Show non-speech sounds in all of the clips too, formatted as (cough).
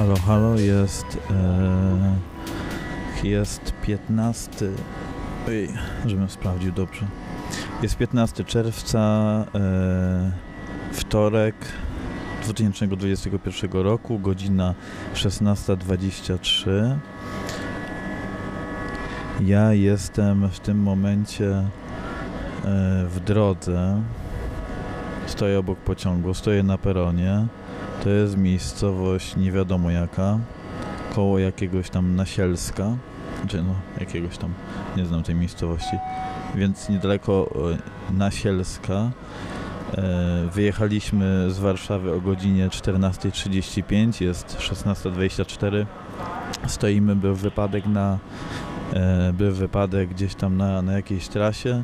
Halo, halo, jest, e, jest 15, oj, żebym sprawdził dobrze. Jest 15 czerwca, e, wtorek 2021 roku, godzina 16.23. Ja jestem w tym momencie e, w drodze. Stoję obok pociągu, stoję na peronie. To jest miejscowość nie wiadomo jaka, koło jakiegoś tam Nasielska, czy no jakiegoś tam, nie znam tej miejscowości, więc niedaleko e, Nasielska. E, Wyjechaliśmy z Warszawy o godzinie 14.35, jest 16.24. Stoimy, był wypadek na był wypadek gdzieś tam na, na jakiejś trasie.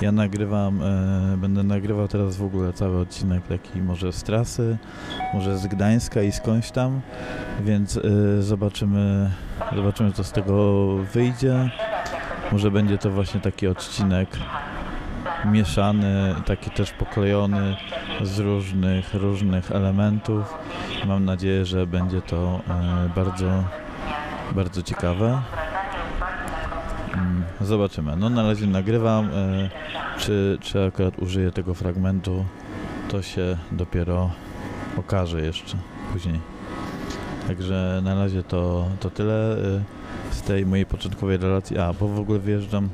Ja nagrywam, e, będę nagrywał teraz w ogóle cały odcinek taki może z trasy, może z Gdańska i skądś tam, więc e, zobaczymy, zobaczymy co z tego wyjdzie. Może będzie to właśnie taki odcinek mieszany, taki też poklejony z różnych, różnych elementów. Mam nadzieję, że będzie to e, bardzo, bardzo ciekawe. Zobaczymy. No na razie nagrywam. e, Czy, czy akurat użyję tego fragmentu, to się dopiero okaże jeszcze później. Także na razie to, to tyle e, z tej mojej początkowej relacji. A, bo w ogóle wyjeżdżam,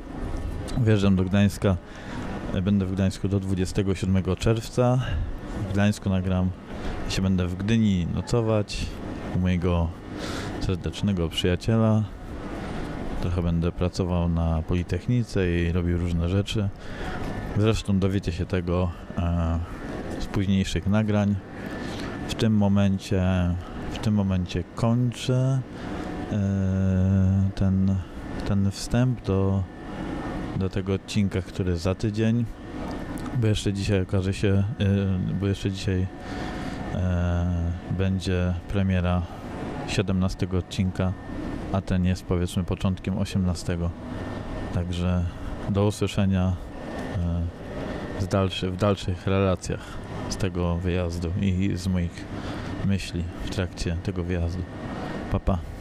wyjeżdżam do Gdańska. E, Będę w Gdańsku do 27 czerwca. W Gdańsku nagram się będę w Gdyni nocować u mojego serdecznego przyjaciela. Trochę będę pracował na Politechnice i robił różne rzeczy. Zresztą dowiecie się tego e, z późniejszych nagrań. W tym momencie, w tym momencie kończę e, ten, ten wstęp do, do tego odcinka, który za tydzień, bo jeszcze dzisiaj okaże się, e, bo jeszcze dzisiaj będzie premiera 17 odcinka a ten jest powiedzmy początkiem 18. Także do usłyszenia e, dalszy, w dalszych relacjach z tego wyjazdu i z moich myśli w trakcie tego wyjazdu. Papa. Pa.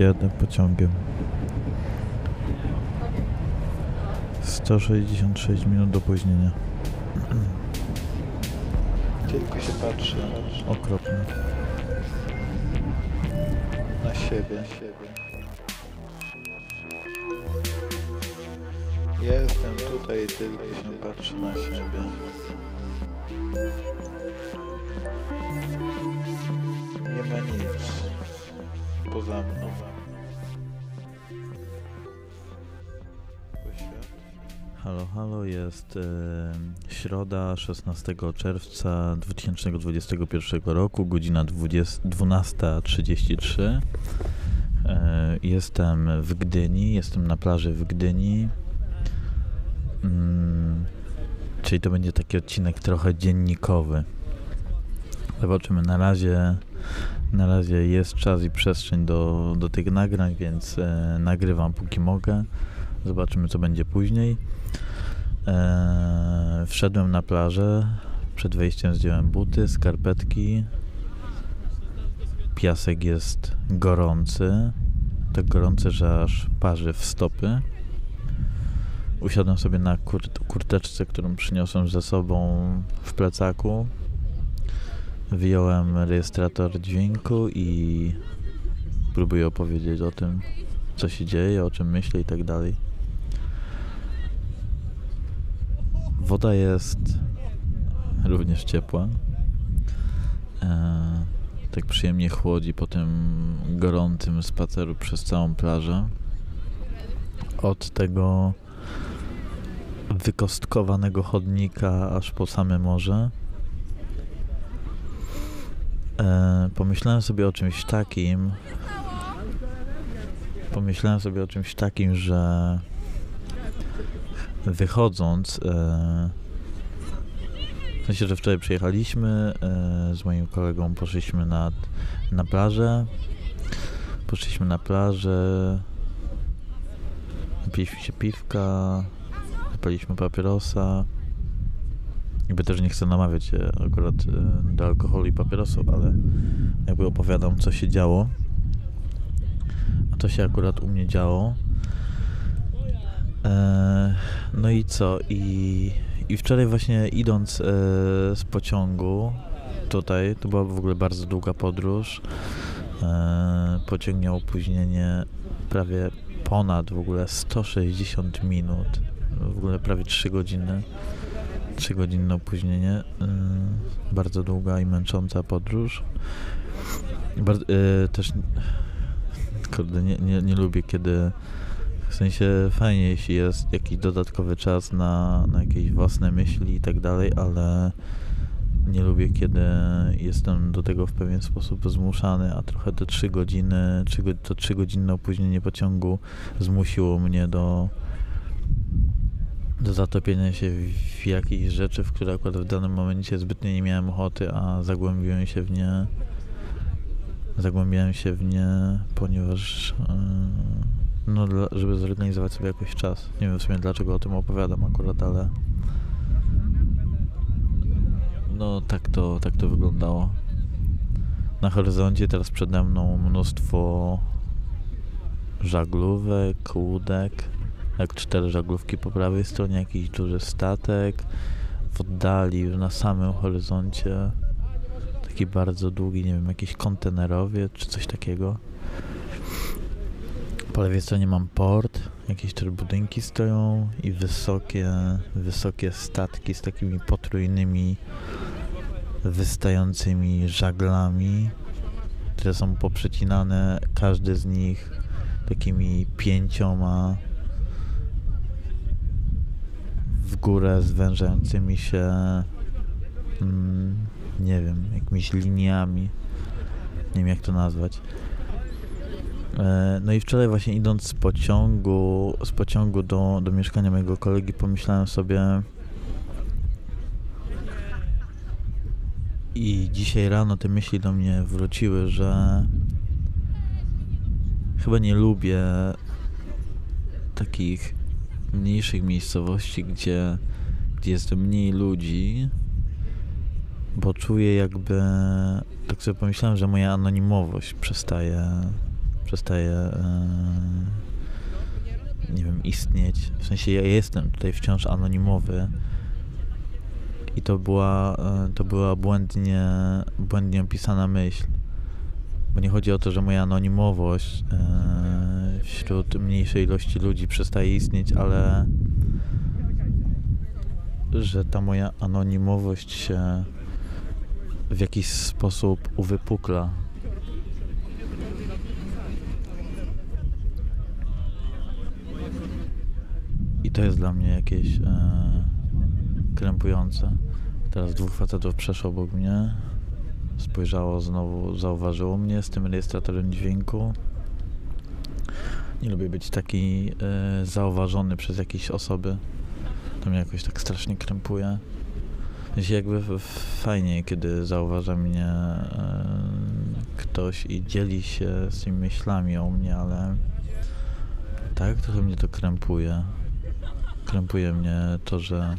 Jadę pociągiem. 166 minut opóźnienia. Tylko się patrzy. Okropnie. Na siebie. Jestem tutaj, tylko się patrzy na siebie. Nie ma nic poza mną. Halo, halo, jest e, środa 16 czerwca 2021 roku, godzina 20 12.33. E, jestem w Gdyni, jestem na plaży w Gdyni. Mm, czyli to będzie taki odcinek trochę dziennikowy. Zobaczymy, na razie, na razie jest czas i przestrzeń do, do tych nagrań, więc e, nagrywam póki mogę. Zobaczymy, co będzie później. Eee, wszedłem na plażę. Przed wejściem zdjąłem buty, skarpetki. Piasek jest gorący. Tak gorący, że aż parzy w stopy. Usiadłem sobie na kur kurteczce, którą przyniosłem ze sobą w plecaku. Wyjąłem rejestrator dźwięku i próbuję opowiedzieć o tym, co się dzieje, o czym myślę i tak dalej. Woda jest również ciepła. E, tak przyjemnie chłodzi po tym gorącym spaceru przez całą plażę. Od tego wykostkowanego chodnika aż po same morze. E, pomyślałem sobie o czymś takim. Pomyślałem sobie o czymś takim, że wychodząc, e, w sensie, że wczoraj przyjechaliśmy e, z moim kolegą, poszliśmy na, na plażę. Poszliśmy na plażę, napiliśmy się piwka, zapaliśmy papierosa. Jakby też nie chcę namawiać akurat e, do alkoholu i papierosów, ale jakby opowiadam, co się działo. A to się akurat u mnie działo. E, no i co? I, I wczoraj właśnie idąc e, z pociągu tutaj, to była w ogóle bardzo długa podróż. Pociąg miał opóźnienie prawie ponad w ogóle 160 minut. W ogóle prawie 3 godziny. 3 godzinne opóźnienie. E, bardzo długa i męcząca podróż. E, też kurde, nie, nie, nie lubię kiedy w sensie fajnie, jeśli jest jakiś dodatkowy czas na, na jakieś własne myśli i tak dalej, ale nie lubię, kiedy jestem do tego w pewien sposób zmuszany, a trochę te 3 godziny, trzy, to 3 godzinne opóźnienie pociągu zmusiło mnie do zatopienia się w jakiejś rzeczy, w które akurat w danym momencie zbytnio nie miałem ochoty, a zagłębiłem się w nie zagłębiałem się w nie, ponieważ yy, no, dla, żeby zorganizować sobie jakoś czas. Nie wiem w sumie dlaczego o tym opowiadam akurat, ale no tak to, tak to wyglądało. Na horyzoncie teraz przede mną mnóstwo żaglówek, łódek, jak cztery żaglówki po prawej stronie, jakiś duży statek, w oddali, na samym horyzoncie taki bardzo długi, nie wiem, jakiś kontenerowiec czy coś takiego. Po lewej stronie mam port, jakieś też budynki stoją i wysokie, wysokie statki z takimi potrójnymi, wystającymi żaglami, które są poprzecinane, każdy z nich takimi pięcioma górę zwężającymi się mm, nie wiem, jakimiś liniami. Nie wiem jak to nazwać. E, No i wczoraj właśnie idąc z pociągu, z pociągu do, do mieszkania mojego kolegi pomyślałem sobie i dzisiaj rano te myśli do mnie wróciły, że chyba nie lubię takich mniejszych miejscowości, gdzie, gdzie jest mniej ludzi, bo czuję jakby, tak sobie pomyślałem, że moja anonimowość przestaje przestaje e, nie wiem, istnieć. W sensie ja jestem tutaj wciąż anonimowy i to była, e, to była błędnie, błędnie opisana myśl. Bo nie chodzi o to, że moja anonimowość e, wśród mniejszej ilości ludzi przestaje istnieć, ale że ta moja anonimowość się w jakiś sposób uwypukla to to jest dla mnie jakieś e, krępujące. Teraz dwóch facetów przeszło obok mnie, spojrzało znowu, zauważyło mnie z tym rejestratorem dźwięku. Nie lubię być taki e, zauważony przez jakieś osoby. To mnie jakoś tak strasznie krępuje. Jest jakby fajnie, kiedy zauważa mnie e, ktoś i dzieli się z tymi myślami o mnie, ale tak trochę mnie to krępuje. Krępuje mnie to, że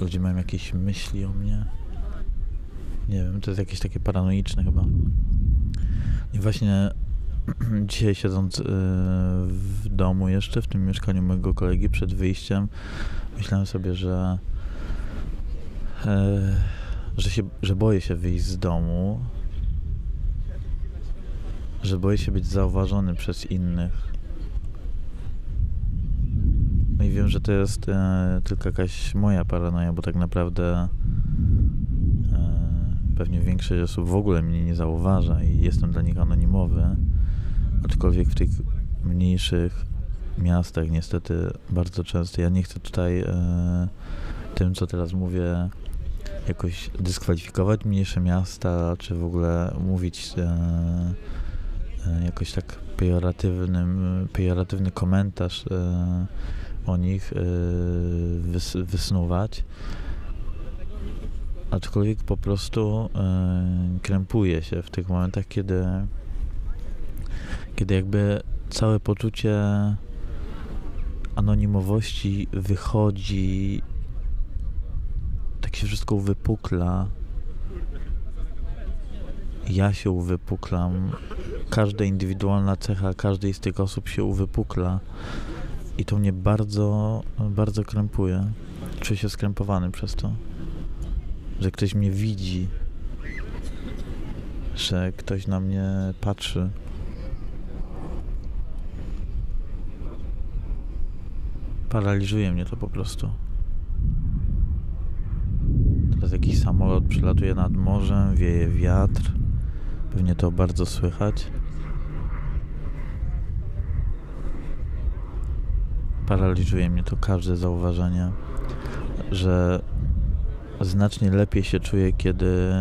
ludzie mają jakieś myśli o mnie. Nie wiem, to jest jakieś takie paranoiczne chyba. I właśnie (clears throat) dzisiaj siedząc e, w domu jeszcze, w tym mieszkaniu mojego kolegi przed wyjściem, myślałem sobie, że e, że, się, że boję się wyjść z domu, że boję się być zauważony przez innych. No i wiem, że to jest e, tylko jakaś moja paranoja, bo tak naprawdę pewnie większość osób w ogóle mnie nie zauważa i jestem dla nich anonimowy. Aczkolwiek w tych mniejszych miastach niestety bardzo często, ja nie chcę tutaj e, tym, co teraz mówię, jakoś dyskwalifikować mniejsze miasta, czy w ogóle mówić e, e, jakoś tak pejoratywnym, pejoratywny komentarz e, o nich e, wys, wysnuwać. Aczkolwiek po prostu e, krępuje się w tych momentach, kiedy, kiedy jakby całe poczucie anonimowości wychodzi, tak się wszystko uwypukla. Ja się uwypuklam. Każda indywidualna cecha każdej z tych osób się uwypukla. I to mnie bardzo, bardzo krępuje. Czuję się skrępowany przez to. Że ktoś mnie widzi. Że ktoś na mnie patrzy. Paraliżuje mnie to po prostu. Teraz jakiś samolot przelatuje nad morzem, wieje wiatr. Pewnie to bardzo słychać. Paraliżuje mnie to każde zauważenie, że znacznie lepiej się czuję, kiedy,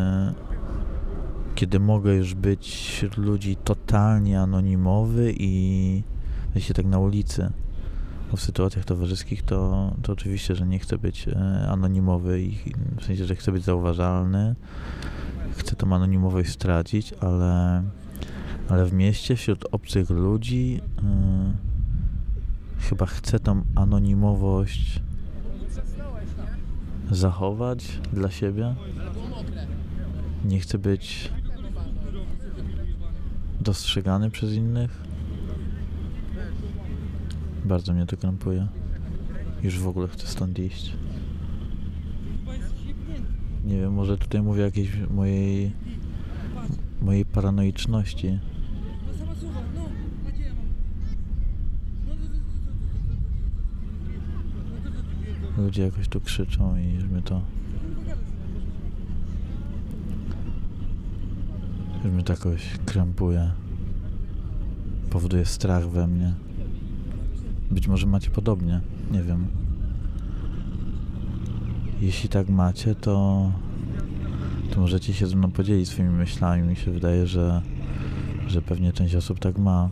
kiedy mogę już być wśród ludzi totalnie anonimowy i się tak na ulicy. Bo w sytuacjach towarzyskich to, to oczywiście, że nie chcę być e, anonimowy i w sensie, że chcę być zauważalny. Chcę tą anonimowość stracić, ale, ale w mieście wśród obcych ludzi e, chyba chcę tą anonimowość zachować dla siebie. Nie chcę być dostrzegany przez innych. Bardzo mnie to krępuje. Już w ogóle chcę stąd iść. Nie wiem, może tutaj mówię o jakiejś mojej mojej paranoiczności. Ludzie jakoś tu krzyczą i już mnie to już mnie to jakoś krępuje. Powoduje strach we mnie. Być może macie podobnie, nie wiem. Jeśli tak macie, to, to możecie się ze mną podzielić swoimi myślami. Mi się wydaje, że, że pewnie część osób tak ma.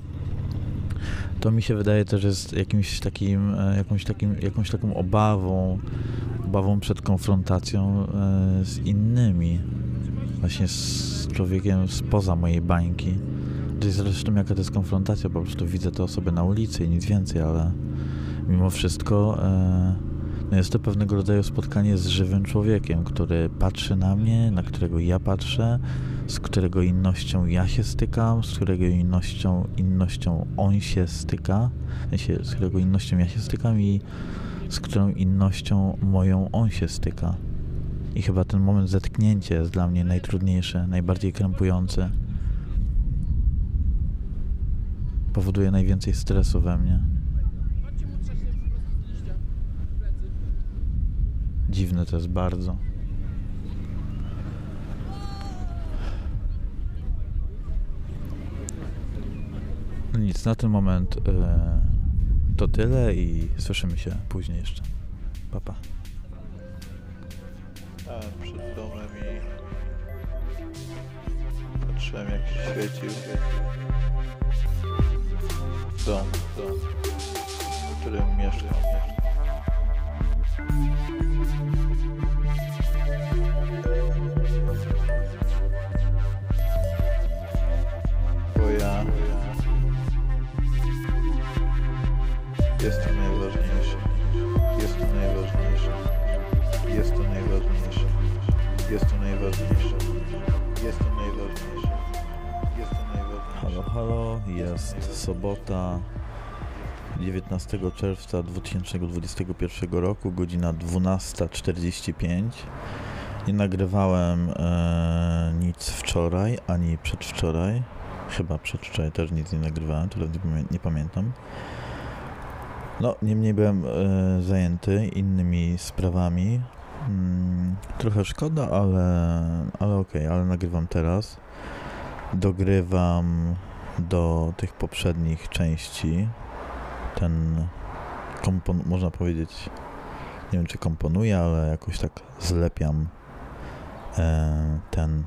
To mi się wydaje też jest jakimś takim, e, jakąś, takim, jakąś taką obawą, obawą przed konfrontacją e, z innymi. Właśnie z człowiekiem spoza mojej bańki. Zresztą jaka to jest konfrontacja, po prostu widzę te osoby na ulicy i nic więcej, ale mimo wszystko e, jest to pewnego rodzaju spotkanie z żywym człowiekiem, który patrzy na mnie, na którego ja patrzę, z którego innością ja się stykam, z którego innością, innością on się styka, z którego innością ja się stykam i z którą innością moją on się styka. I chyba ten moment zetknięcia jest dla mnie najtrudniejszy, najbardziej krępujący. Powoduje najwięcej stresu we mnie. Dziwne to jest bardzo. No nic, na ten moment e, to tyle i słyszymy się później jeszcze. Pa, pa. Stałem przed domem i patrzyłem jak się świecił. Dom, dom, w którym mieszkam. Bo Halo, jest sobota 19 czerwca 2021 roku, godzina 12.45. Nie nagrywałem e, nic wczoraj, ani przedwczoraj. Chyba przedwczoraj też nic nie nagrywałem, tyle nie, pamię- nie pamiętam. No, niemniej byłem e, zajęty innymi sprawami. Mm, trochę szkoda, ale, ale okej, ale nagrywam teraz. Dogrywam do tych poprzednich części. Ten kompon, można powiedzieć, nie wiem czy komponuję, ale jakoś tak zlepiam e, ten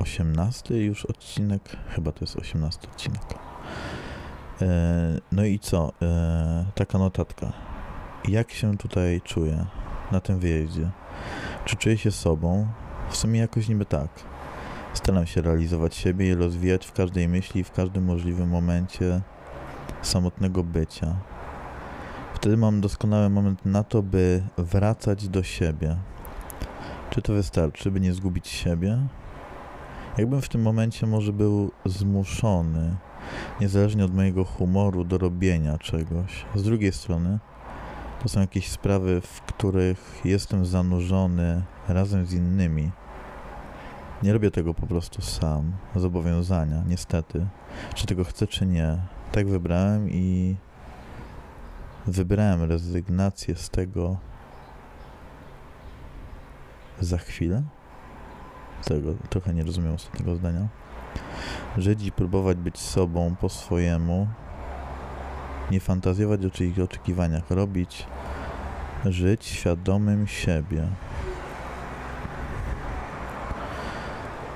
18 już odcinek. Chyba to jest 18 odcinek. E, no i co? E, taka notatka. Jak się tutaj czuję na tym wyjeździe? Czy czuję się sobą? W sumie jakoś niby tak. Staram się realizować siebie i rozwijać w każdej myśli, w każdym możliwym momencie samotnego bycia. Wtedy mam doskonały moment na to, by wracać do siebie. Czy to wystarczy, by nie zgubić siebie? Jakbym w tym momencie może był zmuszony, niezależnie od mojego humoru, do robienia czegoś. Z drugiej strony, to są jakieś sprawy, w których jestem zanurzony razem z innymi. Nie robię tego po prostu sam, zobowiązania, niestety. Czy tego chcę, czy nie. Tak wybrałem i wybrałem rezygnację z tego za chwilę. Tego trochę nie rozumiem ostatniego zdania. Żyć i próbować być sobą po swojemu. Nie fantazjować o czyichś oczekiwaniach. Robić, żyć świadomym siebie. Mm.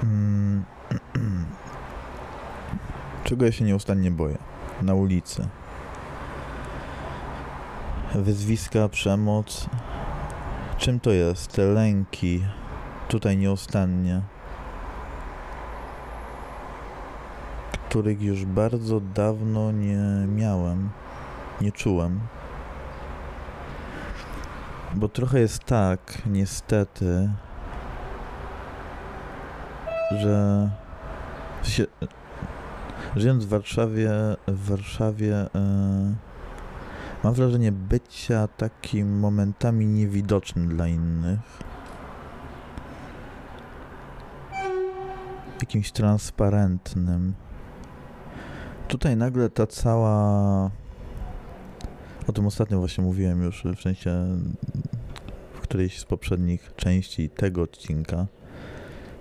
(clears throat) Czego ja się nieustannie boję? Na ulicy. Wyzwiska, przemoc. Czym to jest? Te lęki tutaj nieustannie, których już bardzo dawno nie miałem, nie czułem. Bo trochę jest tak, niestety, że się, żyjąc w Warszawie, w Warszawie e, mam wrażenie bycia takim momentami niewidocznym dla innych. Jakimś transparentnym. Tutaj nagle ta cała. O tym ostatnio właśnie mówiłem już w sensie w którejś z poprzednich części tego odcinka.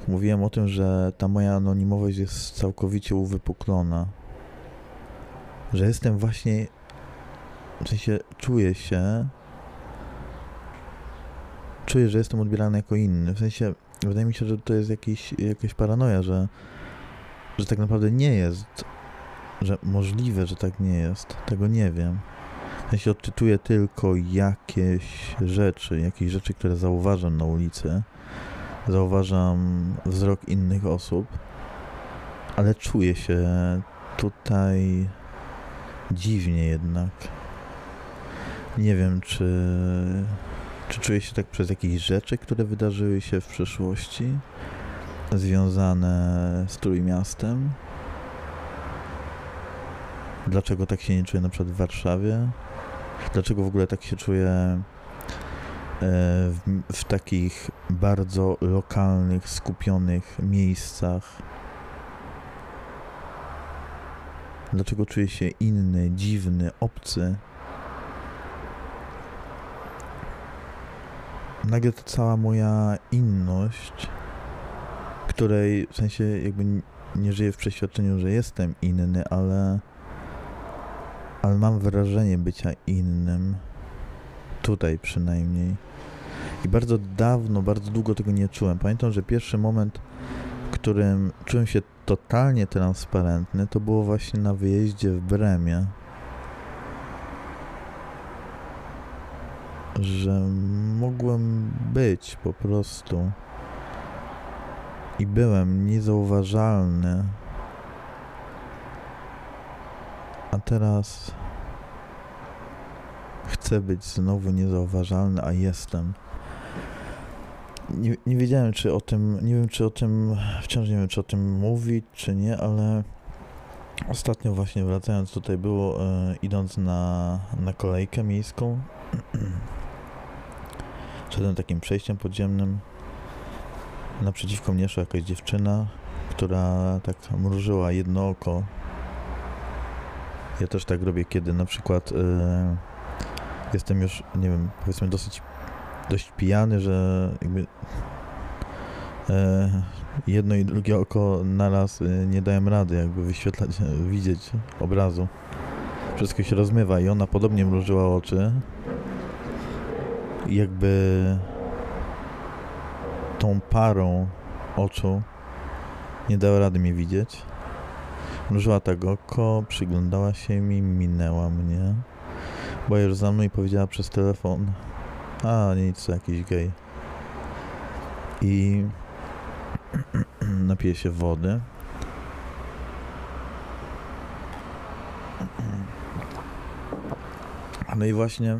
Mówiłem o tym, że ta moja anonimowość jest całkowicie uwypuklona. Że jestem właśnie. W sensie czuję się. Czuję, że jestem odbierany jako inny. W sensie wydaje mi się, że to jest jakiś, jakaś paranoja, że, że tak naprawdę nie jest. Że możliwe, że tak nie jest. Tego nie wiem. W sensie odczytuję tylko jakieś rzeczy, jakieś rzeczy, które zauważam na ulicy zauważam wzrok innych osób, ale czuję się tutaj dziwnie jednak. Nie wiem, czy, czy czuję się tak przez jakieś rzeczy, które wydarzyły się w przeszłości, związane z Trójmiastem. Dlaczego tak się nie czuję na przykład w Warszawie? Dlaczego w ogóle tak się czuję w, w takich bardzo lokalnych, skupionych miejscach. Dlaczego czuję się inny, dziwny, obcy? Nagle to cała moja inność, której w sensie jakby nie żyję w przeświadczeniu, że jestem inny, ale ale mam wrażenie bycia innym. Tutaj przynajmniej. I bardzo dawno, bardzo długo tego nie czułem. Pamiętam, że pierwszy moment, w którym czułem się totalnie transparentny, to było właśnie na wyjeździe w Bremie. Że mogłem być po prostu. I byłem niezauważalny. A teraz chcę być znowu niezauważalny, a jestem. Nie, nie wiedziałem, czy o tym, nie wiem, czy o tym, wciąż nie wiem, czy o tym mówić, czy nie, ale ostatnio właśnie wracając tutaj było, e, idąc na, na kolejkę miejską, (clears throat) szedłem takim przejściem podziemnym, naprzeciwko mnie szła jakaś dziewczyna, która tak mrużyła jedno oko. Ja też tak robię, kiedy na przykład e, jestem już, nie wiem, powiedzmy dosyć dość pijany, że jakby e, jedno i drugie oko naraz e, nie dałem rady jakby wyświetlać, e, widzieć obrazu. Wszystko się rozmywa i ona podobnie mrużyła oczy. I jakby tą parą oczu nie dała rady mnie widzieć. Mrużyła tak oko, przyglądała się mi, minęła mnie. Była już za mną i powiedziała przez telefon a, nic, jakiś gej. I (clears throat) napiję się wody. No i właśnie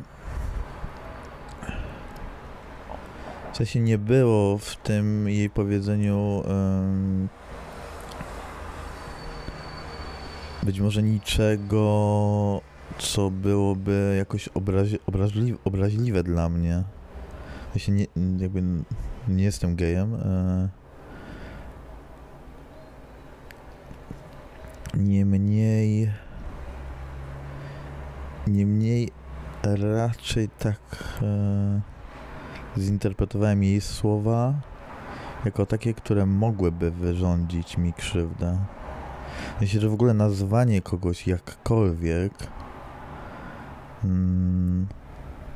w sensie nie było w tym jej powiedzeniu być może niczego, co byłoby jakoś obrazi, obraźliwe, obraźliwe dla mnie. Ja się nie, jakby nie jestem gejem. E, niemniej niemniej raczej tak e, zinterpretowałem jej słowa jako takie, które mogłyby wyrządzić mi krzywdę. Że w ogóle nazwanie kogoś jakkolwiek Mm,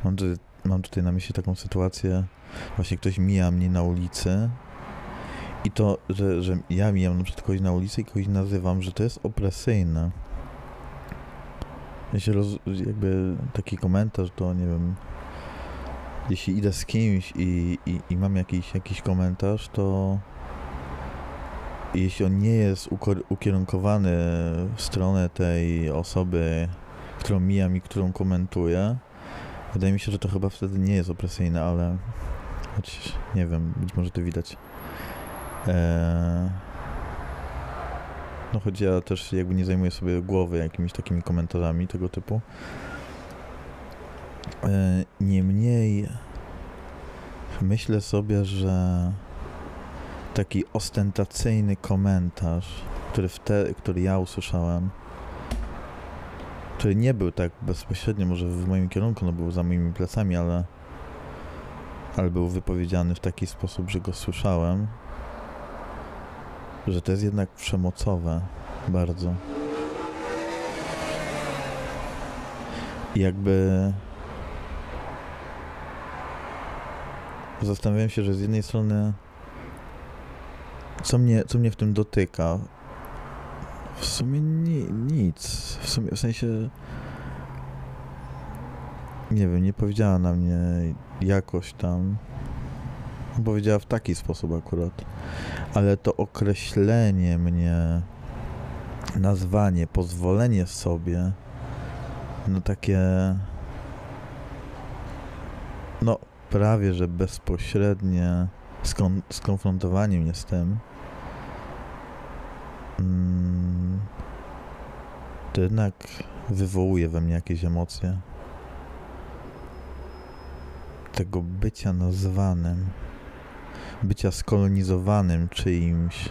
mam, tutaj, mam tutaj na myśli taką sytuację, właśnie ktoś mija mnie na ulicy i to, że, że ja mijam na przykład kogoś na ulicy i kogoś nazywam, że to jest opresyjne. Jeśli roz, jakby taki komentarz, to nie wiem, jeśli idę z kimś i, i, i mam jakiś, jakiś komentarz, to jeśli on nie jest ukierunkowany w stronę tej osoby, którą mijam i którą komentuję. Wydaje mi się, że to chyba wtedy nie jest opresyjne, ale choć nie wiem, być może to widać. Eee... No choć ja też jakby nie zajmuję sobie głowy jakimiś takimi komentarzami tego typu. Eee, niemniej myślę sobie, że taki ostentacyjny komentarz, który, wte, który ja usłyszałem, który nie był tak bezpośrednio może w moim kierunku, no był za moimi plecami, ale, ale był wypowiedziany w taki sposób, że go słyszałem, że to jest jednak przemocowe bardzo. I jakby zastanawiałem się, że z jednej strony co mnie, co mnie w tym dotyka, w sumie ni nic. W sumie, w sensie... Nie wiem, nie powiedziała na mnie jakoś tam. Powiedziała w taki sposób akurat. Ale to określenie mnie, nazwanie, pozwolenie sobie no takie no prawie, że bezpośrednie skon skonfrontowanie mnie z tym mm, to jednak wywołuje we mnie jakieś emocje. Tego bycia nazwanym, bycia skolonizowanym czyimś,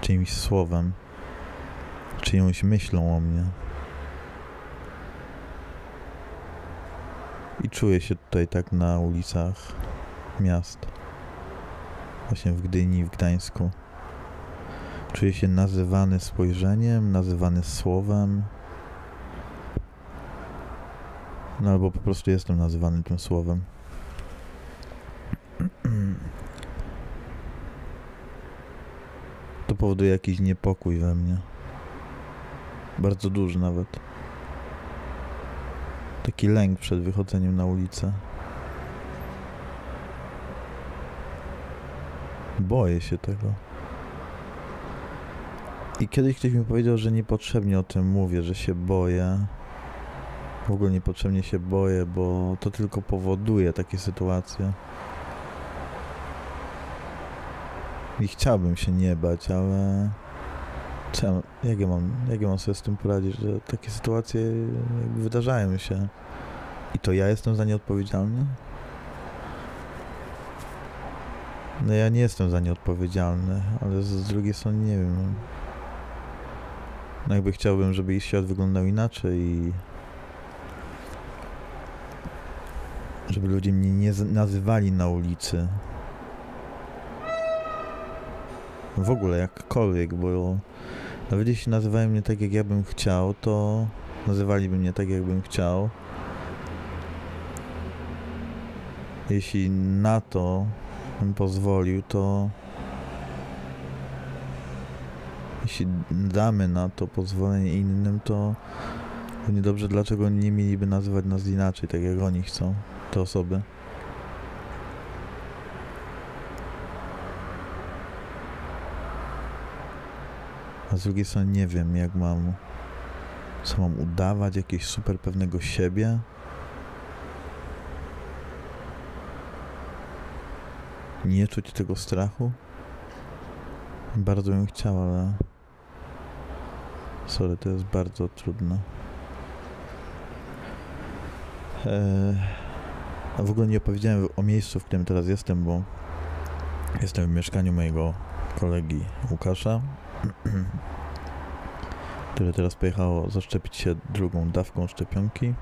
czyimś słowem, czyjąś myślą o mnie. I czuję się tutaj tak na ulicach miast. Właśnie w Gdyni, w Gdańsku. Czuję się nazywany spojrzeniem, nazywany słowem. No albo po prostu jestem nazywany tym słowem. To powoduje jakiś niepokój we mnie. Bardzo duży nawet. Taki lęk przed wychodzeniem na ulicę. Boję się tego. I kiedyś ktoś mi powiedział, że niepotrzebnie o tym mówię, że się boję. W ogóle niepotrzebnie się boję, bo to tylko powoduje takie sytuacje. I chciałbym się nie bać, ale ja, jak, ja mam, jak ja mam sobie z tym poradzić, że takie sytuacje wydarzają się i to ja jestem za nie odpowiedzialny? No ja nie jestem za nie odpowiedzialny, ale z drugiej strony nie wiem. No. Jakby chciałbym, żeby ich świat wyglądał inaczej i żeby ludzie mnie nie nazywali na ulicy. W ogóle jakkolwiek, bo nawet jeśli nazywają mnie tak, jak ja bym chciał, to nazywaliby mnie tak, jak bym chciał. Jeśli na to bym pozwolił, to jeśli damy na to pozwolenie innym, to równie dobrze dlaczego nie mieliby nazywać nas inaczej, tak jak oni chcą, te osoby. A z drugiej strony nie wiem, jak mam, co mam udawać, jakiegoś super pewnego siebie. Nie czuć tego strachu. Bardzo bym chciał, ale... Sorry, to jest bardzo trudne. Eee, a w ogóle nie opowiedziałem o miejscu, w którym teraz jestem, bo jestem w mieszkaniu mojego kolegi Łukasza, (clears throat) które teraz pojechało zaszczepić się drugą dawką szczepionki.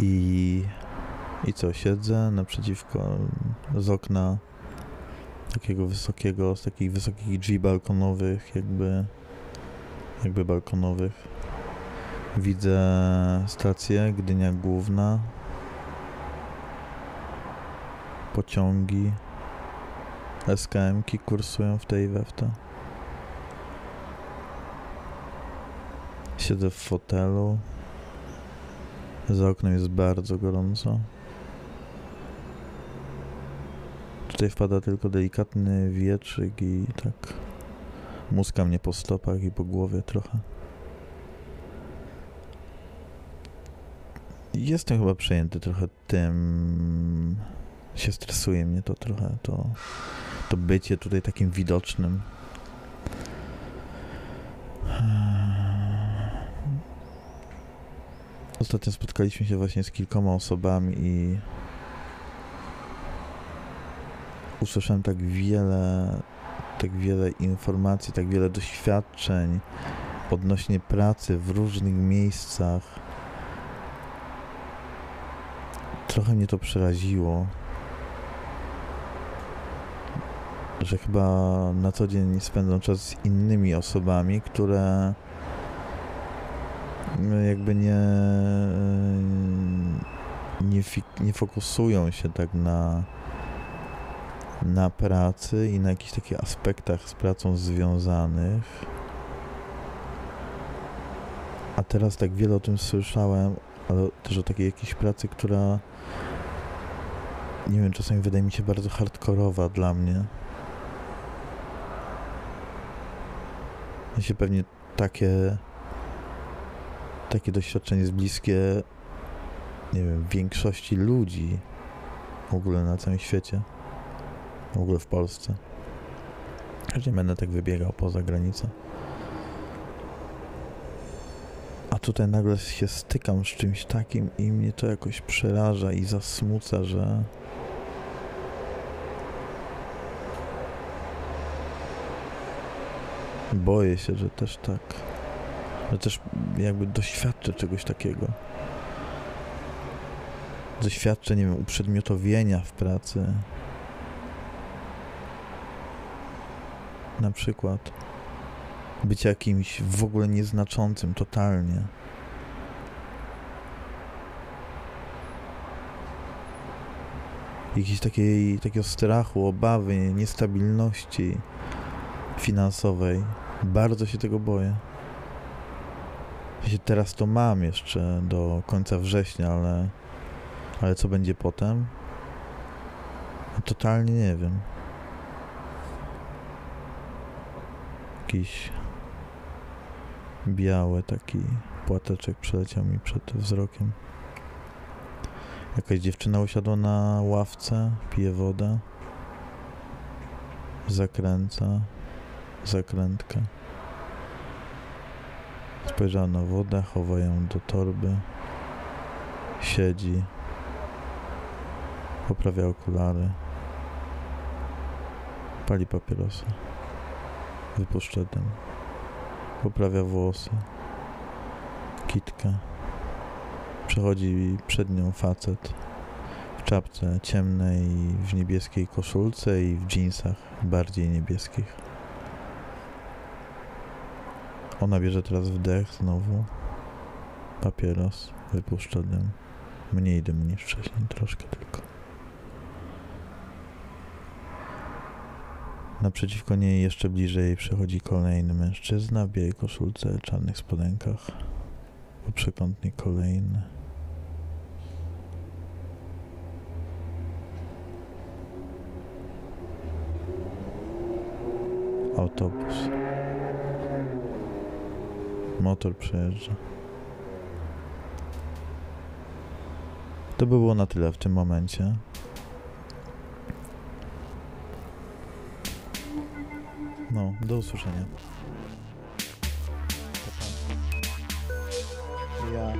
I, i co, siedzę naprzeciwko z okna takiego wysokiego, z takich wysokich drzwi balkonowych, jakby, jakby balkonowych. Widzę stację Gdynia Główna, pociągi, SKM-ki kursują w tej i we w. Siedzę w fotelu. Za oknem jest bardzo gorąco. Tutaj wpada tylko delikatny wietrzyk i tak muska mnie po stopach i po głowie trochę. Jestem chyba przejęty trochę tym. Się stresuje mnie to trochę, to, to bycie tutaj takim widocznym. Ostatnio spotkaliśmy się właśnie z kilkoma osobami i usłyszałem tak wiele, tak wiele informacji, tak wiele doświadczeń odnośnie pracy w różnych miejscach. Trochę mnie to przeraziło, że chyba na co dzień spędzam czas z innymi osobami, które no, jakby nie, nie, nie fokusują się tak na, na pracy i na jakichś takich aspektach z pracą związanych. A teraz tak wiele o tym słyszałem, ale też o takiej jakiejś pracy, która nie wiem, czasami wydaje mi się bardzo hardkorowa dla mnie. się pewnie takie takie doświadczenie jest bliskie nie wiem, większości ludzi w ogóle na całym świecie, w ogóle w Polsce. Już nie będę tak wybiegał poza granicę. A tutaj nagle się stykam z czymś takim i mnie to jakoś przeraża i zasmuca, że boję się, że też tak że też jakby doświadczę czegoś takiego. Doświadczę, nie wiem, uprzedmiotowienia w pracy. na przykład być jakimś w ogóle nieznaczącym totalnie. Jakiejś takiej, takiego strachu, obawy, niestabilności finansowej. Bardzo się tego boję. Teraz to mam jeszcze do końca września, ale, ale co będzie potem? No, totalnie nie wiem. Jakiś biały taki płateczek przeleciał mi przed wzrokiem. Jakaś dziewczyna usiadła na ławce, pije wodę, zakręca, zakrętkę. Spojrzała na wodę, chowa ją do torby, siedzi, poprawia okulary, pali papierosa, wypuszcza poprawia włosy, kitkę. Przechodzi przed nią facet w czapce ciemnej, w niebieskiej koszulce i w dżinsach bardziej niebieskich. Ona bierze teraz wdech znowu, papieros, wypuszcza dym. Mniej dymu niż wcześniej, troszkę tylko. Naprzeciwko niej jeszcze bliżej przechodzi kolejny mężczyzna w białej koszulce, czarnych spodenkach. Po przekątnej kolejny. Autobus. Motor przejeżdża. To by było na tyle w tym momencie. Do usłyszenia. Ja.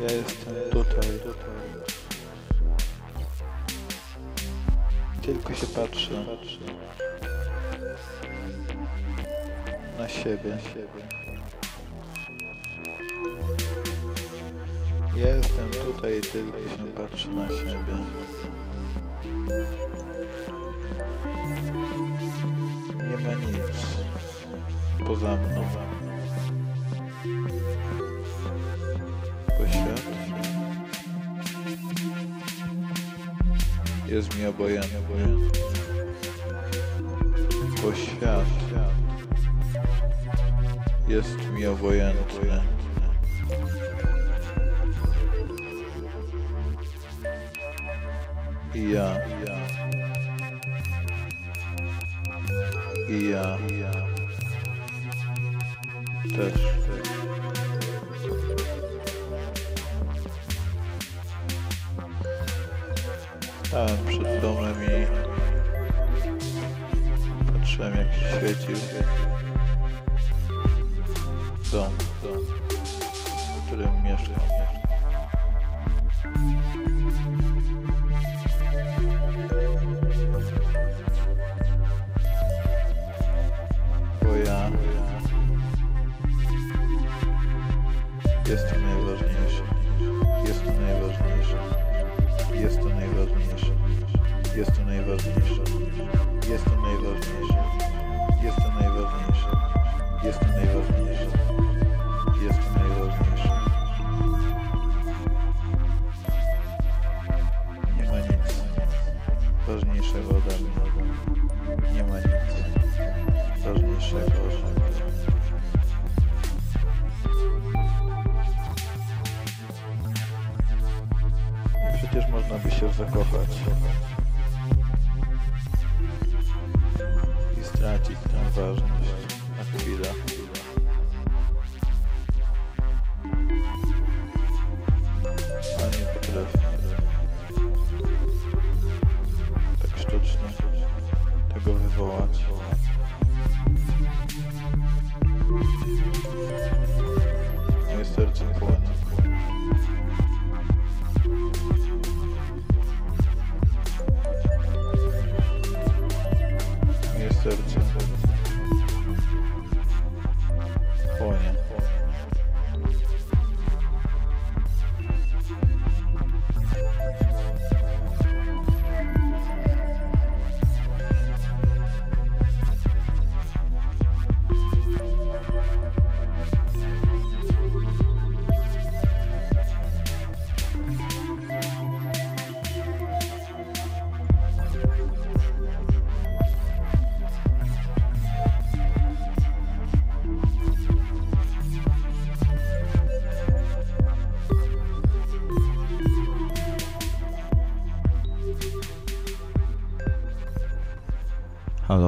Ja jestem tutaj. Tylko się patrzę na siebie. Ja jestem tutaj tylko się patrzę na siebie. Nie ma nic poza mną. Świat jest mi obojętny. Bo świat jest mi obojętny. I. Stałem przed domem i patrzyłem jak się świecił dom, dom, w którym mieszkam.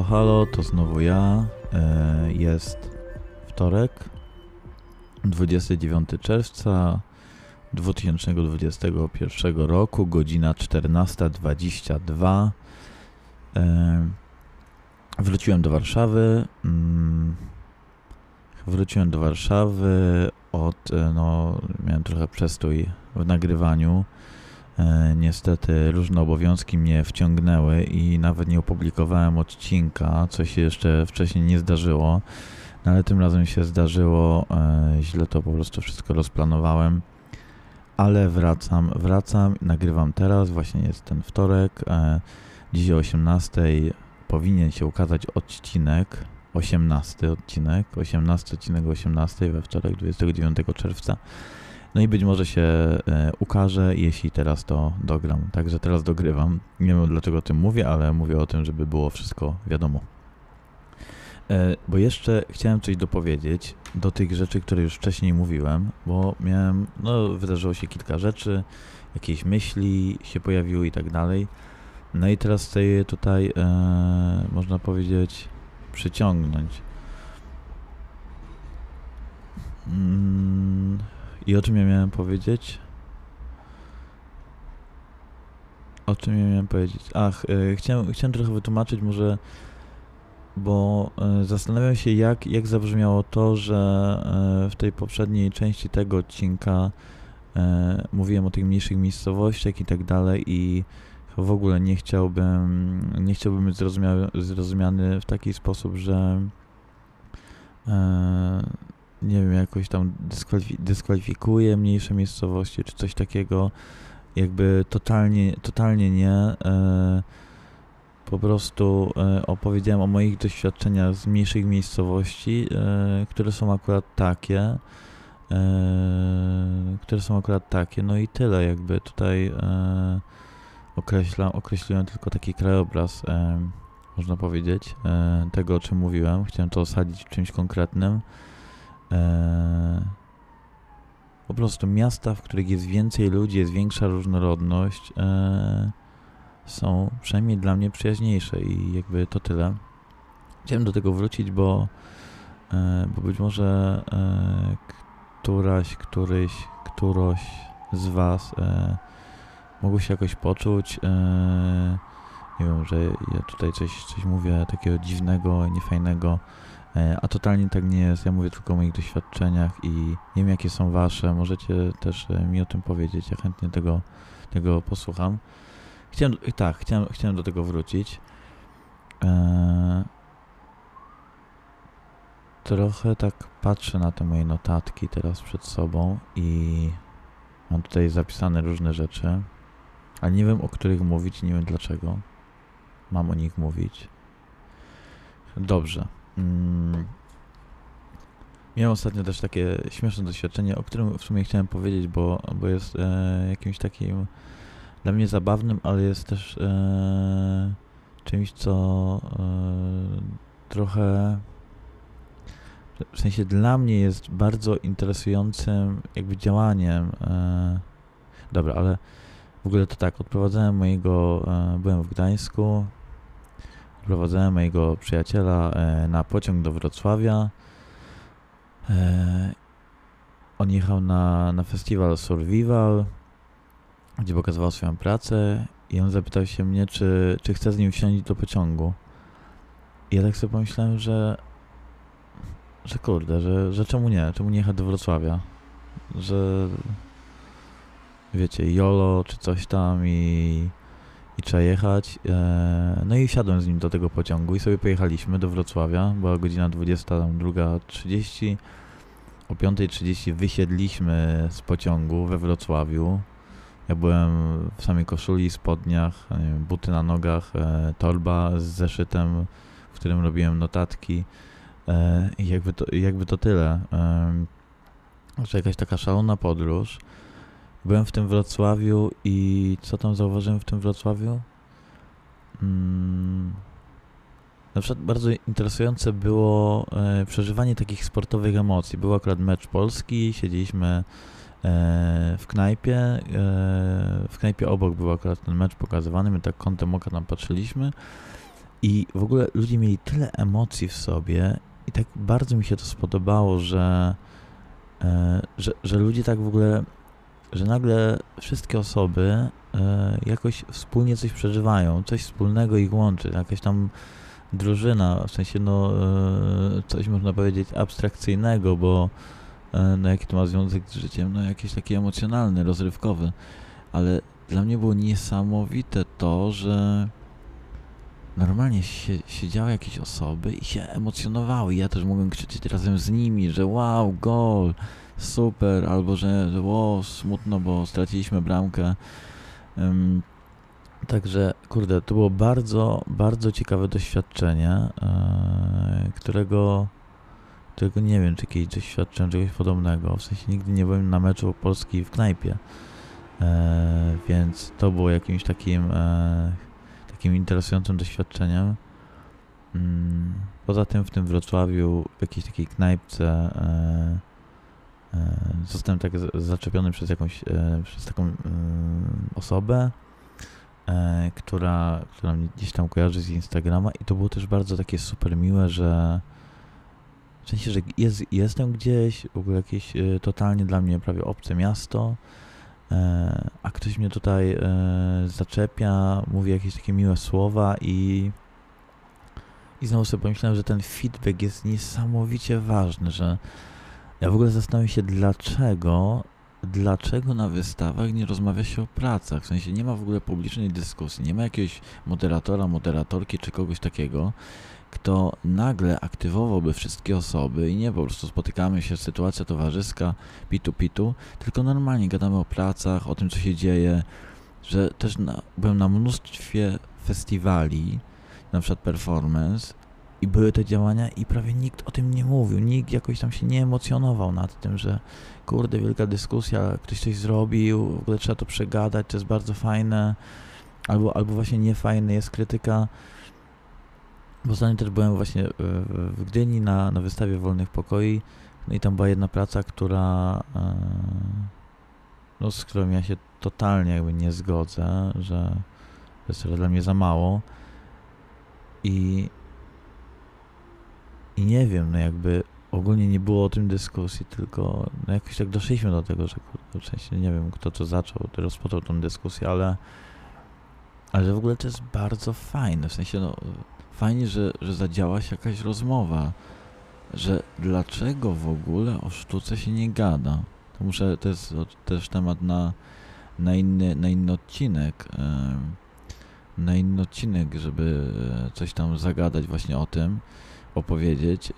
Halo, to znowu ja. E, Jest wtorek, 29 czerwca 2021 roku, godzina 14.22. E, Wróciłem do Warszawy. mm, Wróciłem do Warszawy od, e, no, miałem trochę przestój w nagrywaniu. E, Niestety różne obowiązki mnie wciągnęły i nawet nie opublikowałem odcinka, co się jeszcze wcześniej nie zdarzyło. No ale tym razem się zdarzyło, e, źle to po prostu wszystko rozplanowałem. Ale wracam, wracam, nagrywam teraz, właśnie jest ten wtorek. E, dziś o 18 powinien się ukazać odcinek, 18 odcinek, 18 odcinek o 18 we wtorek 29 czerwca. No i być może się e, ukaże, jeśli teraz to dogram. Także teraz dogrywam. Nie wiem dlaczego o tym mówię, ale mówię o tym, żeby było wszystko wiadomo. E, bo jeszcze chciałem coś dopowiedzieć do tych rzeczy, które już wcześniej mówiłem, bo miałem, no wydarzyło się kilka rzeczy, jakieś myśli się pojawiły i tak dalej. No i teraz chcę je tutaj, e, można powiedzieć, przyciągnąć. Mm, I o czym ja miałem powiedzieć? O czym ja miałem powiedzieć? Ach, e, chciałem, chciałem trochę wytłumaczyć może, bo e, zastanawiam się jak, jak zabrzmiało to, że e, w tej poprzedniej części tego odcinka e, mówiłem o tych mniejszych miejscowościach i tak dalej i w ogóle nie chciałbym, nie chciałbym być zrozumiały, zrozumiany w taki sposób, że e, nie wiem, jakoś tam dyskwalifi- dyskwalifikuję mniejsze miejscowości czy coś takiego. Jakby totalnie, totalnie nie. E, po prostu e, opowiedziałem o moich doświadczeniach z mniejszych miejscowości, e, które są akurat takie. Które są akurat takie, no i tyle, jakby tutaj określam, określiłem tylko taki krajobraz, można powiedzieć, tego o czym mówiłem. Chciałem to osadzić w czymś konkretnym. E, po prostu miasta, w których jest więcej ludzi, jest większa różnorodność, e, są przynajmniej dla mnie przyjaźniejsze i jakby to tyle. Chciałem do tego wrócić, bo, e, bo być może e, któraś, któryś, któroś z Was e, mogło się jakoś poczuć. E, nie wiem, że ja tutaj coś, coś mówię takiego dziwnego, niefajnego, a totalnie tak nie jest. Ja mówię tylko o moich doświadczeniach i nie wiem, jakie są Wasze. Możecie też e, mi o tym powiedzieć. Ja chętnie tego, tego posłucham. Chciałem, tak, chciałem, chciałem do tego wrócić. E, trochę tak patrzę na te moje notatki teraz przed sobą i mam tutaj zapisane różne rzeczy, ale nie wiem o których mówić, nie wiem dlaczego mam o nich mówić. Dobrze. Mm. Miałem ostatnio też takie śmieszne doświadczenie, o którym w sumie chciałem powiedzieć, bo, bo jest e, jakimś takim dla mnie zabawnym, ale jest też e, czymś, co e, trochę w sensie dla mnie jest bardzo interesującym jakby działaniem. E, dobra, ale w ogóle to tak, odprowadzałem mojego, e, byłem w Gdańsku, odprowadzałem mojego przyjaciela e, na pociąg do Wrocławia. E, on jechał na, na festiwal Survival, gdzie pokazywał swoją pracę i on zapytał się mnie, czy, czy chcę z nim wsiąść do pociągu. I ja tak sobie pomyślałem, że że kurde, że, że czemu nie? Czemu nie jechać do Wrocławia? Że wiecie, YOLO czy coś tam i, i trzeba jechać. E, no i wsiadłem z nim do tego pociągu i sobie pojechaliśmy do Wrocławia. Była godzina 22.30. O 5.30 wysiedliśmy z pociągu we Wrocławiu. Ja byłem w samej koszuli, spodniach, wiem, buty na nogach, e, torba z zeszytem, w którym robiłem notatki. E, I jakby to, jakby to tyle. Że jakaś taka szalona podróż. Byłem w tym Wrocławiu i co tam zauważyłem w tym Wrocławiu? Mm, na przykład bardzo interesujące było e, przeżywanie takich sportowych emocji. Był akurat mecz Polski, siedzieliśmy e, w knajpie. E, w knajpie obok był akurat ten mecz pokazywany, my tak kątem oka tam patrzyliśmy. I w ogóle ludzie mieli tyle emocji w sobie i tak bardzo mi się to spodobało, że, e, że, że ludzie tak w ogóle, że nagle wszystkie osoby e, jakoś wspólnie coś przeżywają, coś wspólnego ich łączy, jakaś tam drużyna, w sensie no e, coś można powiedzieć abstrakcyjnego, bo e, no jaki to ma związek z życiem, no jakiś taki emocjonalny, rozrywkowy, ale dla mnie było niesamowite to, że normalnie się, siedziały jakieś osoby i się emocjonowały. Ja też mogłem krzyczeć razem z nimi, że wow, gol, super, albo że, że smutno, bo straciliśmy bramkę. Ym, także, kurde, to było bardzo, bardzo ciekawe doświadczenie, e, którego, którego nie wiem, czy kiedyś doświadczyłem czegoś podobnego. W sensie nigdy nie byłem na meczu Polski w knajpie. E, więc to było jakimś takim, e, takim interesującym doświadczeniem. Mm, Poza tym w tym Wrocławiu, w jakiejś takiej knajpce, zostałem tak zaczepiony przez jakąś, e, przez taką mm, osobę, e, która, która mnie gdzieś tam kojarzy z Instagrama i to było też bardzo takie super miłe, że w sensie, że jest, jestem gdzieś, w ogóle jakieś e, totalnie dla mnie prawie obce miasto, E, a ktoś mnie tutaj e, zaczepia, mówi jakieś takie miłe słowa i i znowu sobie pomyślałem, że ten feedback jest niesamowicie ważny, że ja w ogóle zastanawiam się dlaczego dlaczego na wystawach nie rozmawia się o pracach, w sensie nie ma w ogóle publicznej dyskusji, nie ma jakiegoś moderatora, moderatorki czy kogoś takiego, kto nagle aktywowałby wszystkie osoby i nie po prostu spotykamy się, sytuacja towarzyska, pitu pitu, tylko normalnie gadamy o pracach, o tym, co się dzieje, że też na, byłem na mnóstwie festiwali, na przykład performance i były te działania i prawie nikt o tym nie mówił, nikt jakoś tam się nie emocjonował nad tym, że kurde, wielka dyskusja, ktoś coś zrobił, w ogóle trzeba to przegadać, to jest bardzo fajne, albo, albo właśnie niefajne jest krytyka. Bo ostatnio też byłem właśnie e, w Gdyni na, na wystawie Wolnych Pokoi. No i tam była jedna praca, która e, no, z którą ja się totalnie jakby nie zgodzę, że to jest dla mnie za mało. I i nie wiem, no jakby ogólnie nie było o tym dyskusji, tylko no jakoś tak doszliśmy do tego, że kurde, w sensie nie wiem kto to zaczął, rozpoczął tą dyskusję, ale ale w ogóle to jest bardzo fajne, w sensie no fajnie, że, że zadziała się jakaś rozmowa, że dlaczego w ogóle o sztuce się nie gada. To muszę, to jest też temat na, na, inny, na inny odcinek, na inny odcinek, żeby e, coś tam zagadać właśnie o tym, opowiedzieć e,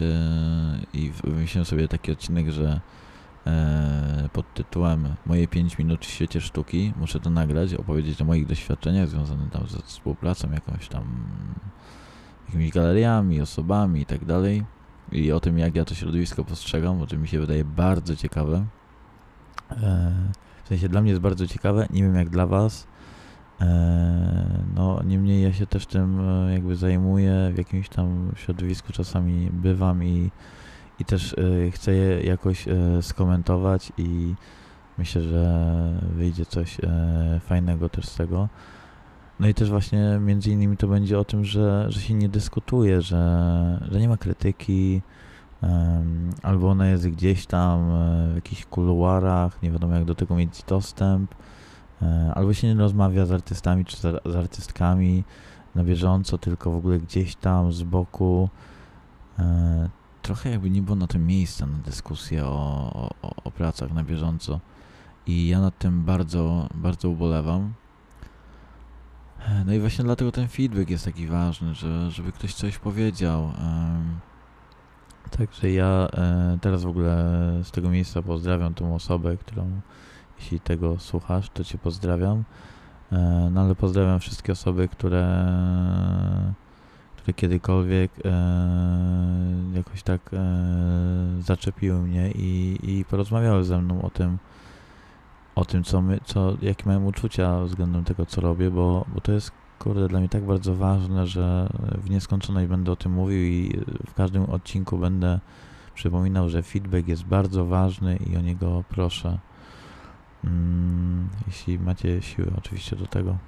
i wymyśliłem sobie taki odcinek, że e, pod tytułem Moje 5 minut w świecie sztuki muszę to nagrać, opowiedzieć o moich doświadczeniach związanych tam ze współpracą jakąś tam jakimiś galeriami, osobami i tak dalej i o tym jak ja to środowisko postrzegam, bo to mi się wydaje bardzo ciekawe. E, w sensie dla mnie jest bardzo ciekawe, nie wiem jak dla was. E, no niemniej ja się też tym e, jakby zajmuję, w jakimś tam środowisku czasami bywam i, i też e, chcę je jakoś skomentować i myślę, że wyjdzie coś fajnego też z tego. No i też właśnie między innymi to będzie o tym, że, że się nie dyskutuje, że, że nie ma krytyki, albo ona jest gdzieś tam w jakichś kuluarach, nie wiadomo jak do tego mieć dostęp, albo się nie rozmawia z artystami czy z, artystkami na bieżąco, tylko w ogóle gdzieś tam z boku. E, trochę jakby nie było na tym miejsca na dyskusję o, o, o pracach na bieżąco. I ja nad tym bardzo, bardzo ubolewam. E, No i właśnie dlatego ten feedback jest taki ważny, że, żeby ktoś coś powiedział. Także ja e, teraz w ogóle z tego miejsca pozdrawiam tą osobę, którą jeśli tego słuchasz, to cię pozdrawiam. E, No ale pozdrawiam wszystkie osoby, które, które kiedykolwiek e, jakoś tak e, zaczepiły mnie i, i porozmawiały ze mną o tym, o tym, co my, co, jakie mają uczucia względem tego, co robię, bo, bo to jest, kurde, dla mnie tak bardzo ważne, że w nieskończoność będę o tym mówił i w każdym odcinku będę przypominał, że feedback jest bardzo ważny i o niego proszę. Mm, jeśli macie siłę oczywiście do tego.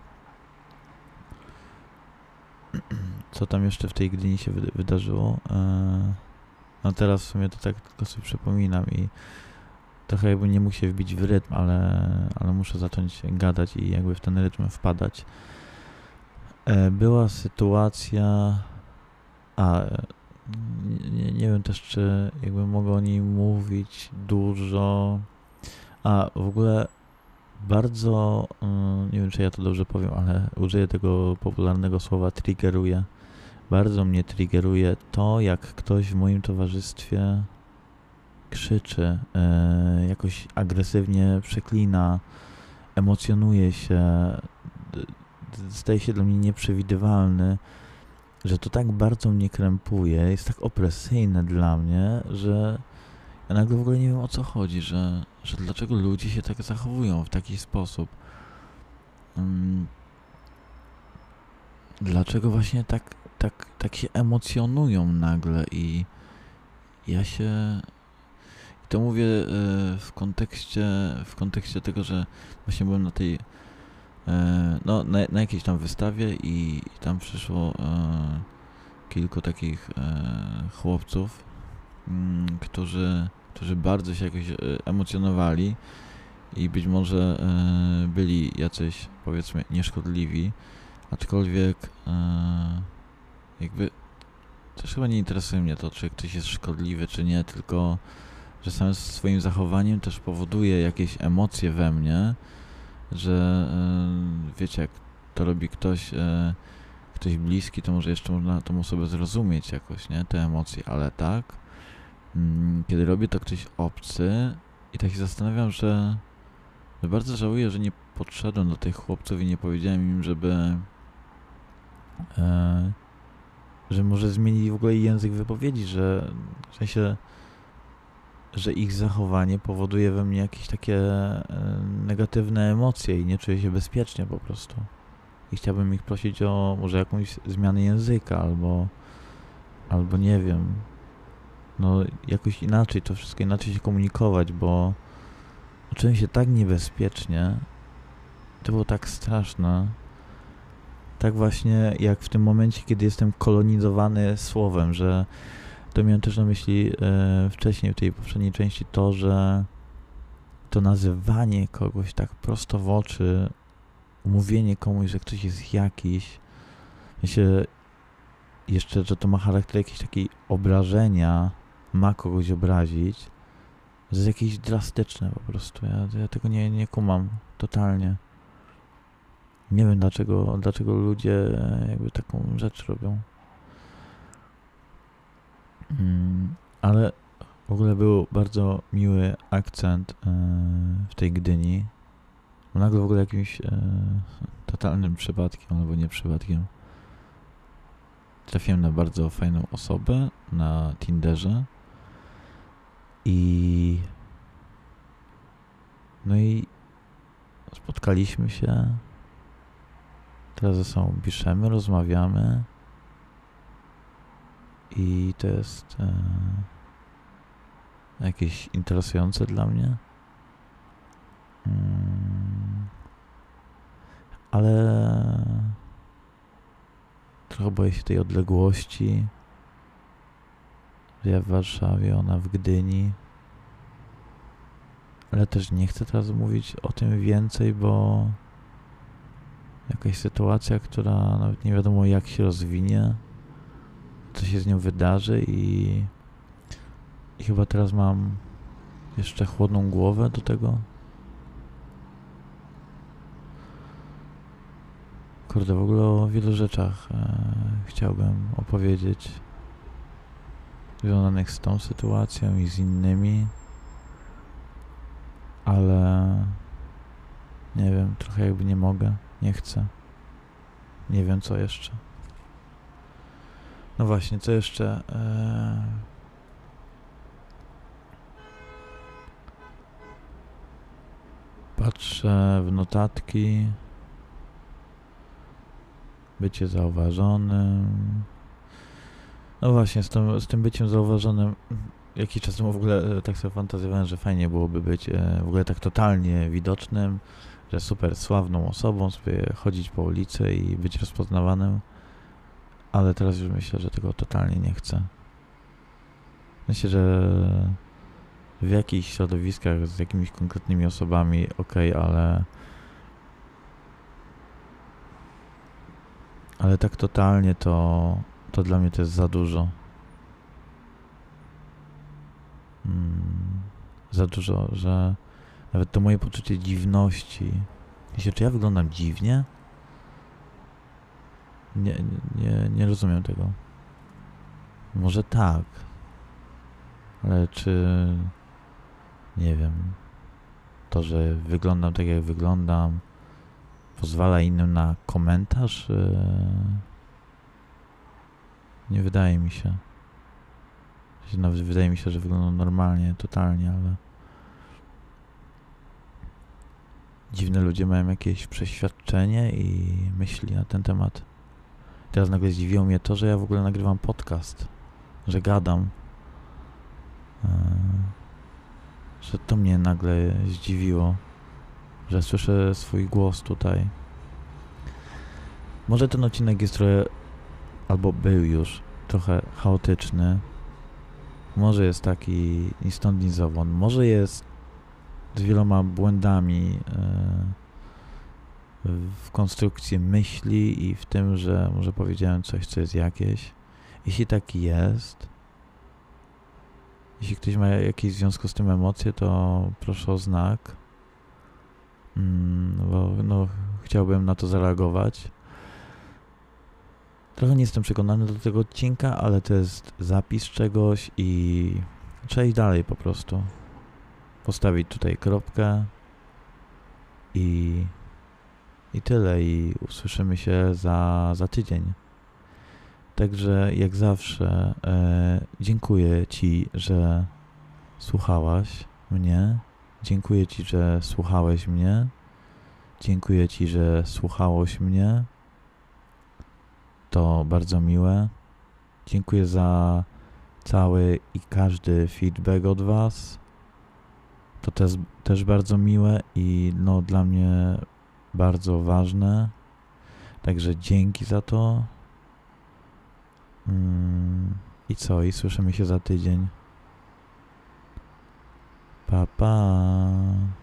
(clears throat) Co tam jeszcze w tej Gdyni się wyda- wydarzyło. E, no teraz w sumie to tak tylko sobie przypominam i trochę jakby nie mógł się wbić w rytm, ale, ale muszę zacząć gadać i jakby w ten rytm wpadać. E, była sytuacja, a nie, nie wiem też, czy jakby mogę o niej mówić dużo. A w ogóle bardzo, mm, nie wiem czy ja to dobrze powiem, ale użyję tego popularnego słowa triggeruje. Bardzo mnie triggeruje to, jak ktoś w moim towarzystwie krzyczy, e, jakoś agresywnie przeklina, emocjonuje się, staje się dla mnie nieprzewidywalny, że to tak bardzo mnie krępuje, jest tak opresyjne dla mnie, że ja nagle w ogóle nie wiem o co chodzi, że, że dlaczego ludzie się tak zachowują w taki sposób. Mm, dlaczego właśnie tak, tak, tak się emocjonują nagle i ja się i to mówię e, w kontekście w kontekście tego, że właśnie byłem na tej e, no na, na jakiejś tam wystawie i, tam przyszło e, kilku takich chłopców, mm, którzy, którzy bardzo się jakoś e, emocjonowali i być może e, byli jacyś powiedzmy nieszkodliwi, aczkolwiek e, jakby też chyba nie interesuje mnie to, czy ktoś jest szkodliwy, czy nie, tylko że samym swoim zachowaniem też powoduje jakieś emocje we mnie, że wiecie, jak to robi ktoś, ktoś bliski, to może jeszcze można tą osobę zrozumieć jakoś, nie, te emocje, ale tak, kiedy robię to ktoś obcy i tak się zastanawiam, że, że bardzo żałuję, że nie podszedłem do tych chłopców i nie powiedziałem im, żeby e, że może zmienili w ogóle język wypowiedzi, że w sensie, że ich zachowanie powoduje we mnie jakieś takie e, negatywne emocje i nie czuję się bezpiecznie po prostu. I chciałbym ich prosić o może jakąś zmianę języka albo albo nie wiem. No jakoś inaczej to wszystko inaczej się komunikować, bo czułem się tak niebezpiecznie. To było tak straszne. Tak właśnie jak w tym momencie, kiedy jestem kolonizowany słowem, że to miałem też na myśli e, wcześniej w tej poprzedniej części to, że to nazywanie kogoś tak prosto w oczy, mówienie komuś, że ktoś jest jakiś, się jeszcze, że to ma charakter jakiejś takiej obrażenia, ma kogoś obrazić, że jest jakieś drastyczne po prostu. Ja, ja tego nie, nie kumam totalnie. Nie wiem dlaczego, dlaczego ludzie jakby taką rzecz robią. Mm, ale w ogóle był bardzo miły akcent e, w tej Gdyni. Nagle w ogóle jakimś e, totalnym przypadkiem albo nie przypadkiem trafiłem na bardzo fajną osobę na Tinderze i no i spotkaliśmy się teraz ze sobą piszemy, rozmawiamy i to jest e, jakieś interesujące dla mnie. Mm, ale trochę boję się tej odległości. Ja w Warszawie, ona w Gdyni. Ale też nie chcę teraz mówić o tym więcej, bo jakaś sytuacja, która nawet nie wiadomo jak się rozwinie, co się z nią wydarzy i, i chyba teraz mam jeszcze chłodną głowę do tego. Kurde, w ogóle o wielu rzeczach e, chciałbym opowiedzieć związanych z tą sytuacją i z innymi, ale nie wiem, trochę jakby nie mogę, nie chcę. Nie wiem co jeszcze. No właśnie, co jeszcze? E, Patrzę w notatki. Bycie zauważonym. No właśnie, z tym, z tym byciem zauważonym jakiś czas temu w ogóle e, tak sobie fantazjowałem, że fajnie byłoby być e, w ogóle tak totalnie widocznym, że super sławną osobą, sobie chodzić po ulicy i być rozpoznawanym. ale teraz już myślę, że tego totalnie nie chcę. Myślę, że w jakichś środowiskach z jakimiś konkretnymi osobami, okej, ale. Ale tak totalnie to, to dla mnie to jest za dużo. Mm, za dużo, że nawet to moje poczucie dziwności. Myślę, czy ja wyglądam dziwnie? Nie, nie, nie, nie rozumiem tego. Może tak. Ale czy. Nie wiem. To, że wyglądam tak, jak wyglądam, pozwala innym na komentarz? Yy, Nie wydaje mi się. Znaczy, Nawet wydaje mi się, że wyglądam normalnie, totalnie, ale. Dziwne ludzie mają jakieś przeświadczenie i myśli na ten temat. Teraz nagle zdziwiło mnie to, że ja w ogóle nagrywam podcast, że gadam. Eee, Że to mnie nagle zdziwiło, że słyszę swój głos tutaj. Może ten odcinek jest trochę, albo był już trochę chaotyczny. Może jest taki ni stąd, ni zowąd. Może jest z wieloma błędami. Eee, w konstrukcji myśli i w tym, że może powiedziałem coś, co jest jakieś. Jeśli tak jest, jeśli ktoś ma jakieś w związku z tym emocje, to proszę o znak. Mm, bo no, chciałbym na to zareagować. Trochę nie jestem przekonany do tego odcinka, ale to jest zapis czegoś i trzeba iść dalej po prostu. Postawić tutaj kropkę i i tyle, i usłyszymy się za, za tydzień. Także jak zawsze e, dziękuję Ci, że słuchałaś mnie. Dziękuję Ci, że słuchałeś mnie. Dziękuję Ci, że słuchałoś mnie. To bardzo miłe. Dziękuję za cały i każdy feedback od Was. To też, też bardzo miłe i no dla mnie bardzo ważne. Także dzięki za to. Mm, I co? I słyszymy się za tydzień. Pa, pa.